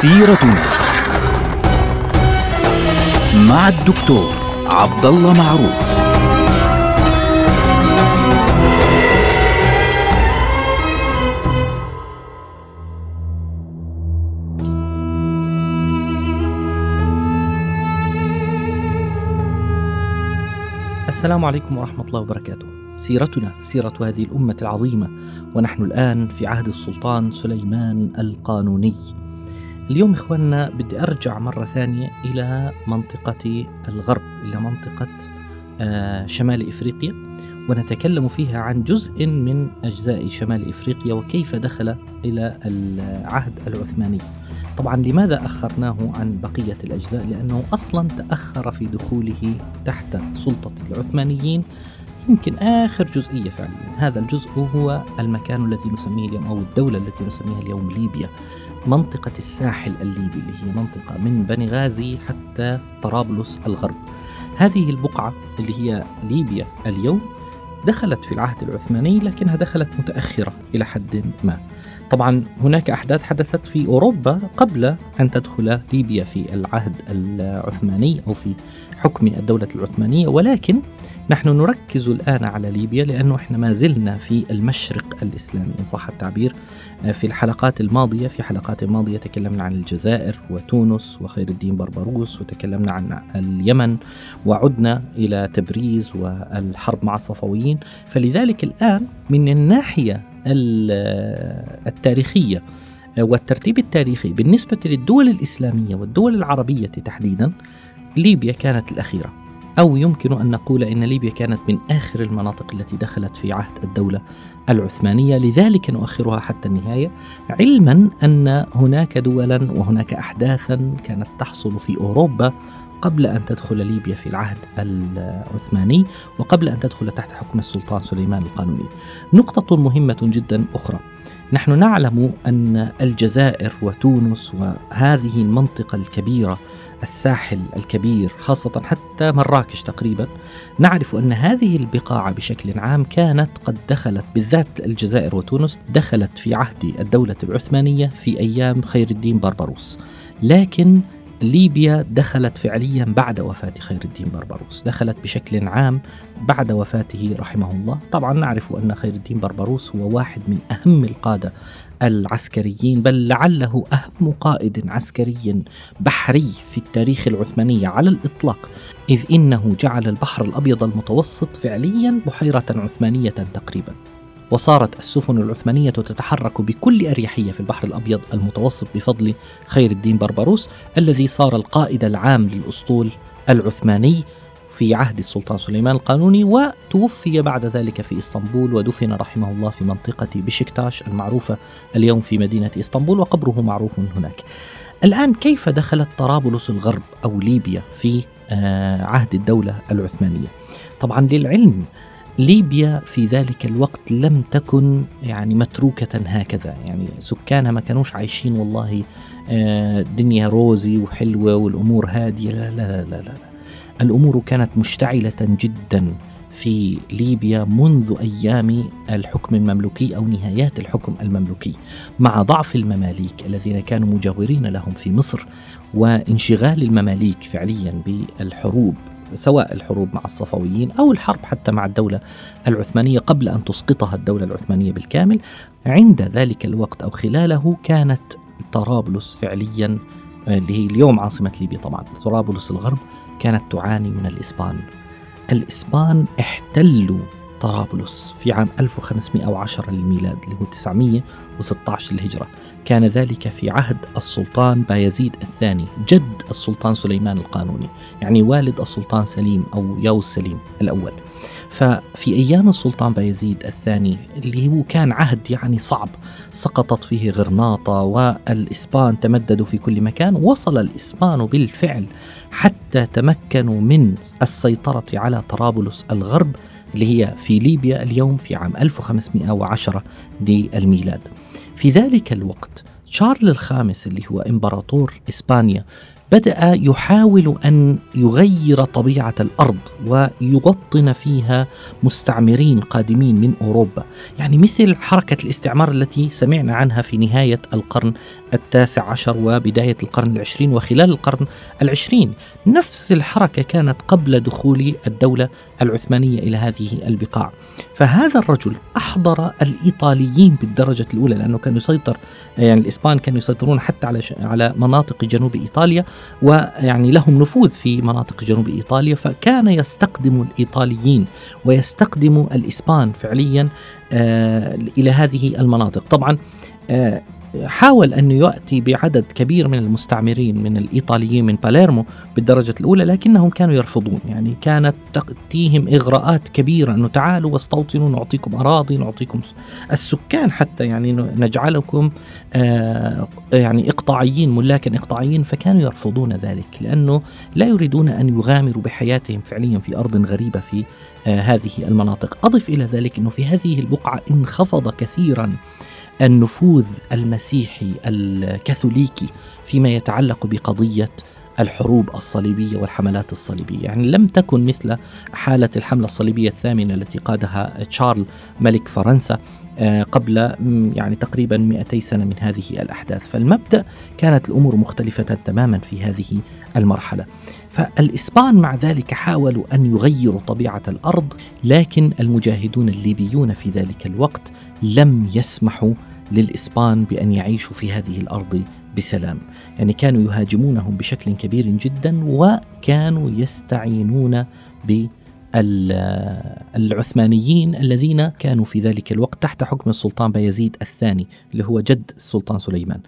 سيرتنا مع الدكتور عبد الله معروف السلام عليكم ورحمة الله وبركاته. سيرتنا سيرة هذه الأمة العظيمة ونحن الآن في عهد السلطان سليمان القانوني. اليوم إخواننا بدي أرجع مرة ثانية إلى منطقة الغرب إلى منطقة آه، شمال إفريقيا ونتكلم فيها عن جزء من أجزاء شمال إفريقيا وكيف دخل إلى العهد العثماني. طبعا لماذا أخرناه عن بقية الأجزاء؟ لأنه أصلا تأخر في دخوله تحت سلطة العثمانيين يمكن آخر جزئية فعليا هذا الجزء هو المكان الذي نسميه اليوم أو الدولة التي نسميها اليوم ليبيا منطقة الساحل الليبي اللي هي منطقة من بنغازي حتى طرابلس الغرب. هذه البقعة اللي هي ليبيا اليوم دخلت في العهد العثماني لكنها دخلت متأخرة إلى حد ما. طبعا هناك أحداث حدثت في أوروبا قبل أن تدخل ليبيا في العهد العثماني أو في حكم الدولة العثمانية ولكن نحن نركز الآن على ليبيا لأنه إحنا ما زلنا في المشرق الإسلامي إن صح التعبير. في الحلقات الماضية في حلقات ماضية تكلمنا عن الجزائر وتونس وخير الدين بربروس وتكلمنا عن اليمن وعدنا إلى تبريز والحرب مع الصفويين. فلذلك الآن من الناحية التاريخية والترتيب التاريخي بالنسبة للدول الإسلامية والدول العربية تحديدا ليبيا كانت الأخيرة. أو يمكن أن نقول أن ليبيا كانت من آخر المناطق التي دخلت في عهد الدولة العثمانية. لذلك نؤخرها حتى النهاية علما أن هناك دولا وهناك أحداثا كانت تحصل في أوروبا قبل أن تدخل ليبيا في العهد العثماني وقبل أن تدخل تحت حكم السلطان سليمان القانوني. نقطة مهمة جدا أخرى. نحن نعلم أن الجزائر وتونس وهذه المنطقة الكبيرة الساحل الكبير خاصة حتى مراكش تقريبا نعرف أن هذه البقاع بشكل عام كانت قد دخلت بالذات الجزائر وتونس دخلت في عهد الدولة العثمانية في أيام خير الدين بربروس. لكن ليبيا دخلت فعليا بعد وفاة خير الدين بربروس. دخلت بشكل عام بعد وفاته رحمه الله. طبعا نعرف أن خير الدين بربروس هو واحد من أهم القادة العسكريين بل لعله أهم قائد عسكري بحري في التاريخ العثماني على الإطلاق إذ إنه جعل البحر الأبيض المتوسط فعليا بحيرة عثمانية تقريبا. وصارت السفن العثمانية تتحرك بكل أريحية في البحر الأبيض المتوسط بفضل خير الدين بربروس الذي صار القائد العام للأسطول العثماني في عهد السلطان سليمان القانوني وتوفي بعد ذلك في إسطنبول ودفن رحمه الله في منطقة بشكتاش المعروفة اليوم في مدينة إسطنبول وقبره معروف هناك. الآن كيف دخلت طرابلس الغرب أو ليبيا في عهد الدولة العثمانية؟ طبعا للعلم ليبيا في ذلك الوقت لم تكن يعني متروكة هكذا. يعني سكانها ما كانوش عايشين والله دنيا روزي وحلوة والأمور هادية. لا لا لا لا, لا. الأمور كانت مشتعلة جدا في ليبيا منذ أيام الحكم المملوكي أو نهايات الحكم المملوكي مع ضعف المماليك الذين كانوا مجاورين لهم في مصر وانشغال المماليك فعليا بالحروب. سواء الحروب مع الصفويين أو الحرب حتى مع الدولة العثمانية قبل أن تسقطها الدولة العثمانية بالكامل عند ذلك الوقت أو خلاله كانت طرابلس فعليا اللي هي اليوم عاصمة ليبيا طبعا. طرابلس الغرب كانت تعاني من الإسبان. الإسبان احتلوا طرابلس في عام 1510 للميلاد اللي هو 916 للهجرة. كان ذلك في عهد السلطان بايزيد الثاني جد السلطان سليمان القانوني يعني والد السلطان سليم أو ياوس سليم الأول. ففي أيام السلطان بايزيد الثاني اللي هو كان عهد يعني صعب سقطت فيه غرناطة والإسبان تمددوا في كل مكان وصل الإسبان بالفعل حتى تمكنوا من السيطرة على طرابلس الغرب. اللي هي في ليبيا اليوم في عام 1510 للميلاد في ذلك الوقت شارل الخامس اللي هو إمبراطور إسبانيا بدأ يحاول أن يغير طبيعة الأرض ويغطن فيها مستعمرين قادمين من أوروبا. يعني مثل حركة الاستعمار التي سمعنا عنها في نهاية القرن التاسع عشر وبداية القرن العشرين وخلال القرن العشرين. نفس الحركة كانت قبل دخول الدولة العثمانية إلى هذه البقاع. فهذا الرجل أحضر الإيطاليين بالدرجة الأولى لأنه كان يسيطر يعني الإسبان كانوا يسيطرون حتى على على مناطق جنوب إيطاليا ويعني لهم نفوذ في مناطق جنوب إيطاليا. فكان يستقدم الإيطاليين ويستقدم الإسبان فعليا آه إلى هذه المناطق. طبعا آه حاول أن يأتي بعدد كبير من المستعمرين من الإيطاليين من باليرمو بالدرجة الأولى لكنهم كانوا يرفضون. يعني كانت تأتيهم إغراءات كبيرة أنه تعالوا واستوطنوا نعطيكم أراضي نعطيكم السكان حتى يعني نجعلكم آه يعني إقطاعيين ملاكا إقطاعيين فكانوا يرفضون ذلك لأنه لا يريدون أن يغامروا بحياتهم فعليا في أرض غريبة في آه هذه المناطق. أضف إلى ذلك أنه في هذه البقعة انخفض كثيرا النفوذ المسيحي الكاثوليكي فيما يتعلق بقضية الحروب الصليبية والحملات الصليبية، يعني لم تكن مثل حالة الحملة الصليبية الثامنة التي قادها تشارل ملك فرنسا آه، قبل يعني تقريبا 200 سنة من هذه الأحداث، فالمبدأ كانت الأمور مختلفة تماما في هذه المرحلة. فالإسبان مع ذلك حاولوا أن يغيروا طبيعة الأرض، لكن المجاهدون الليبيون في ذلك الوقت لم يسمحوا للإسبان بأن يعيشوا في هذه الأرض بسلام يعني كانوا يهاجمونهم بشكل كبير جدا وكانوا يستعينون ب العثمانيين الذين كانوا في ذلك الوقت تحت حكم السلطان بايزيد الثاني اللي هو جد السلطان سليمان.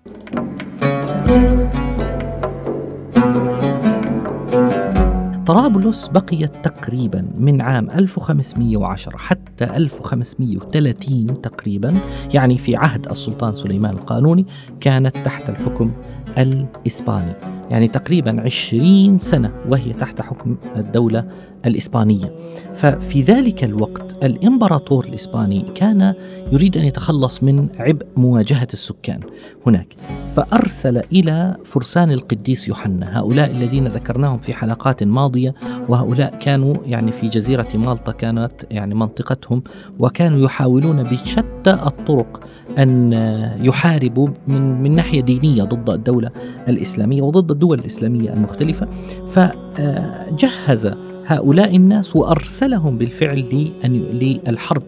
طرابلس بقيت تقريبا من عام 1510 حتى 1530 تقريبا يعني في عهد السلطان سليمان القانوني كانت تحت الحكم الإسباني. يعني تقريبا 20 سنة وهي تحت حكم الدولة الإسبانية. ففي ذلك الوقت الإمبراطور الإسباني كان يريد أن يتخلص من عبء مواجهة السكان هناك. فأرسل إلى فرسان القديس يوحنا. هؤلاء الذين ذكرناهم في حلقات ماضية وهؤلاء كانوا يعني في جزيرة مالطا كانت يعني منطقتهم وكانوا يحاولون بشتى الطرق أن يحاربوا من من ناحية دينية ضد الدولة الإسلامية وضد الدول الإسلامية المختلفة. فجهز هؤلاء الناس وأرسلهم بالفعل للحرب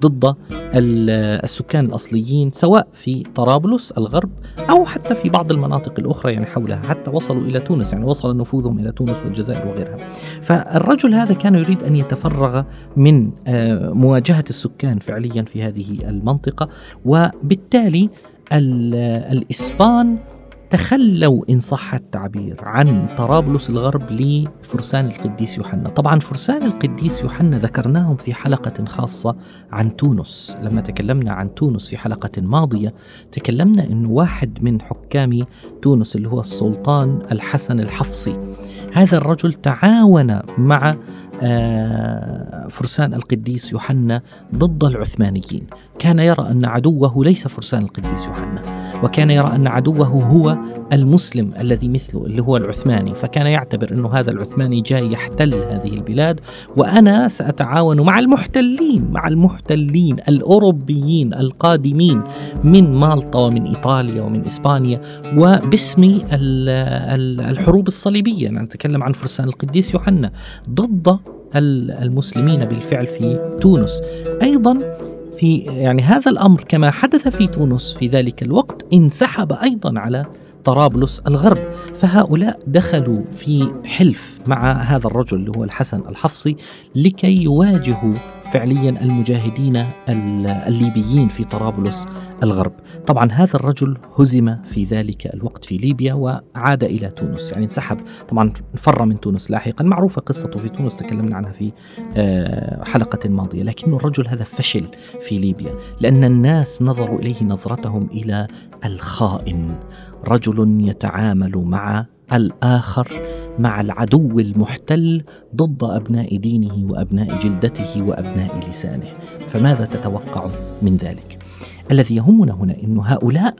ضد السكان الأصليين سواء في طرابلس الغرب أو حتى في بعض المناطق الأخرى يعني حولها حتى وصلوا إلى تونس يعني وصل نفوذهم إلى تونس والجزائر وغيرها. فالرجل هذا كان يريد أن يتفرغ من آه، مواجهة السكان فعليا في هذه المنطقة وبالتالي الإسبان تخلوا إن صح التعبير عن طرابلس الغرب لفرسان القديس يوحنا. طبعا فرسان القديس يوحنا ذكرناهم في حلقة خاصة عن تونس. لما تكلمنا عن تونس في حلقة ماضية تكلمنا أن واحد من حكام تونس اللي هو السلطان الحسن الحفصي هذا الرجل تعاون مع آه، فرسان القديس يوحنا ضد العثمانيين. كان يرى أن عدوه ليس فرسان القديس يوحنا. وكان يرى أن عدوه هو المسلم الذي مثله اللي هو العثماني فكان يعتبر أنه هذا العثماني جاي يحتل هذه البلاد وأنا سأتعاون مع المحتلين مع المحتلين الأوروبيين القادمين من مالطا ومن إيطاليا ومن إسبانيا وباسم الحروب الصليبية. نتكلم عن فرسان القديس يوحنا ضد المسلمين بالفعل في تونس. أيضا في يعني هذا الأمر كما حدث في تونس في ذلك الوقت انسحب أيضا على طرابلس الغرب فهؤلاء دخلوا في حلف مع هذا الرجل اللي هو الحسن الحفصي لكي يواجهوا فعليا المجاهدين الليبيين في طرابلس الغرب. طبعا هذا الرجل هزم في ذلك الوقت في ليبيا وعاد إلى تونس يعني انسحب. طبعا فر من تونس لاحقا. معروفة قصته في تونس تكلمنا عنها في آه، حلقة ماضية. لكن الرجل هذا فشل في ليبيا لأن الناس نظروا إليه نظرتهم إلى الخائن. رجل يتعامل مع الآخر مع العدو المحتل ضد أبناء دينه وأبناء جلدته وأبناء لسانه فماذا تتوقع من ذلك؟ الذي يهمنا هنا أن هؤلاء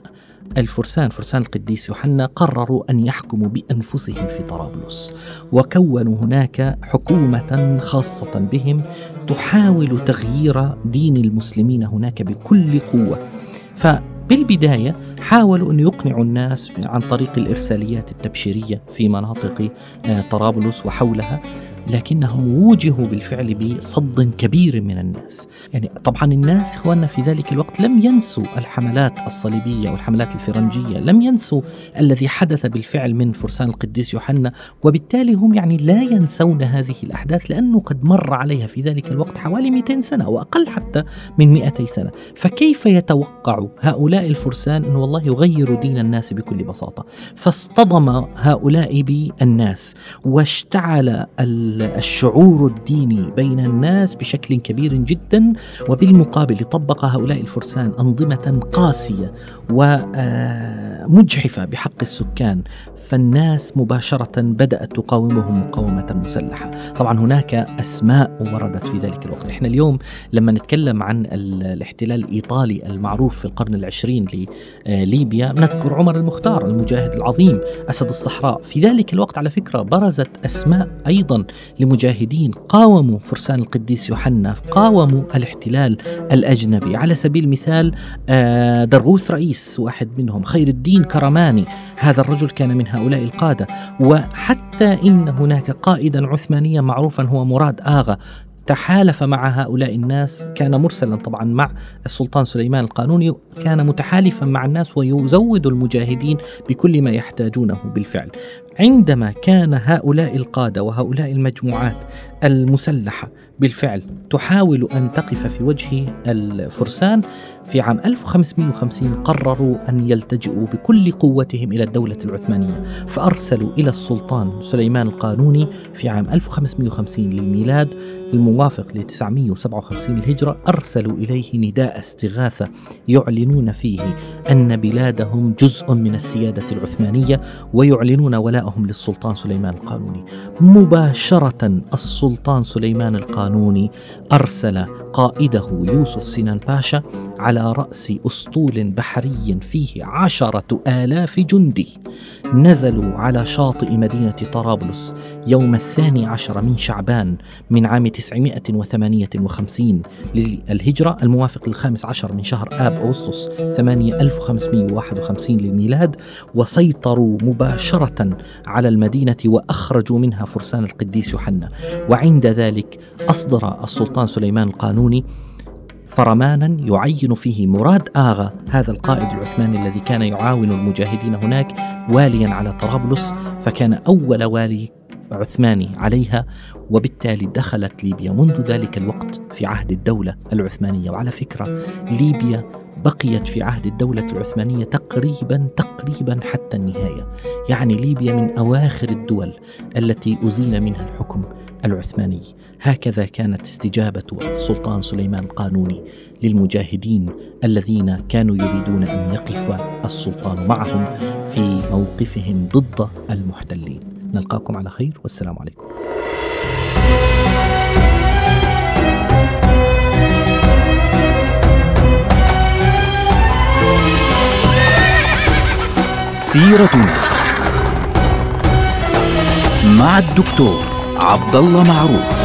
الفرسان فرسان القديس يوحنا قرروا أن يحكموا بأنفسهم في طرابلس وكونوا هناك حكومة خاصة بهم تحاول تغيير دين المسلمين هناك بكل قوة فبالبداية حاولوا أن يقنعوا الناس عن طريق الإرساليات التبشيرية في مناطق آه، طرابلس وحولها. لكنهم وجهوا بالفعل بصد كبير من الناس. يعني طبعا الناس إخواننا في ذلك الوقت لم ينسوا الحملات الصليبية والحملات الفرنجية لم ينسوا الذي حدث بالفعل من فرسان القديس يوحنا وبالتالي هم يعني لا ينسون هذه الأحداث لأنه قد مر عليها في ذلك الوقت حوالي 200 سنة وأقل حتى من 200 سنة. فكيف يتوقع هؤلاء الفرسان أن والله يغيروا دين الناس بكل بساطة؟ فاصطدم هؤلاء بالناس واشتعل الشعور الديني بين الناس بشكل كبير جدا وبالمقابل طبق هؤلاء الفرسان أنظمة قاسية ومجحفة بحق السكان. فالناس مباشرة بدأت تقاومهم مقاومه مسلحة. طبعا هناك أسماء وردت في ذلك الوقت. إحنا اليوم لما نتكلم عن الاحتلال الإيطالي المعروف في القرن العشرين لليبيا نذكر عمر المختار المجاهد العظيم أسد الصحراء. في ذلك الوقت على فكرة برزت أسماء أيضا لمجاهدين قاوموا فرسان القديس يوحنا قاوموا الاحتلال الأجنبي. على سبيل المثال آه، درغوث رئيس واحد منهم خير الدين كرماني هذا الرجل كان من هؤلاء القادة. وحتى إن هناك قائدا عثمانيا معروفا هو مراد آغا. تحالف مع هؤلاء الناس كان مرسلا طبعا مع السلطان سليمان القانوني كان متحالفا مع الناس ويزود المجاهدين بكل ما يحتاجونه بالفعل. عندما كان هؤلاء القادة وهؤلاء المجموعات المسلحة بالفعل. تحاول أن تقف في وجه الفرسان. في عام 1550 قرروا أن يلتجئوا بكل قوتهم إلى الدولة العثمانية. فأرسلوا إلى السلطان سليمان القانوني في عام 1550 للميلاد. الموافق ل 957 الهجرة أرسلوا إليه نداء استغاثة يعلنون فيه أن بلادهم جزء من السيادة العثمانية ويعلنون ولاءهم للسلطان سليمان القانوني. مباشرة السلطان سليمان القانوني أرسل قائده يوسف سنان باشا على رأس أسطول بحري فيه عشرة آلاف جندي نزلوا على شاطئ مدينة طرابلس يوم الثاني عشر من شعبان من عام 958 للهجرة الموافق للخامس عشر من شهر آب أغسطس 8551 للميلاد وسيطروا مباشرة على المدينة وأخرجوا منها فرسان القديس يوحنا. وعند ذلك أصدر السلطان سليمان القانوني فرمانا يعين فيه مراد آغا هذا القائد العثماني الذي كان يعاون المجاهدين هناك واليا على طرابلس فكان أول والي عثماني عليها وبالتالي دخلت ليبيا منذ ذلك الوقت في عهد الدولة العثمانية. وعلى فكرة ليبيا بقيت في عهد الدولة العثمانية تقريبا تقريبا حتى النهاية. يعني ليبيا من أواخر الدول التي أزيل منها الحكم. العثماني. هكذا كانت استجابة السلطان سليمان القانوني للمجاهدين الذين كانوا يريدون أن يقف السلطان معهم في موقفهم ضد المحتلين. نلقاكم على خير والسلام عليكم. سيرتنا مع الدكتور عبد الله معروف.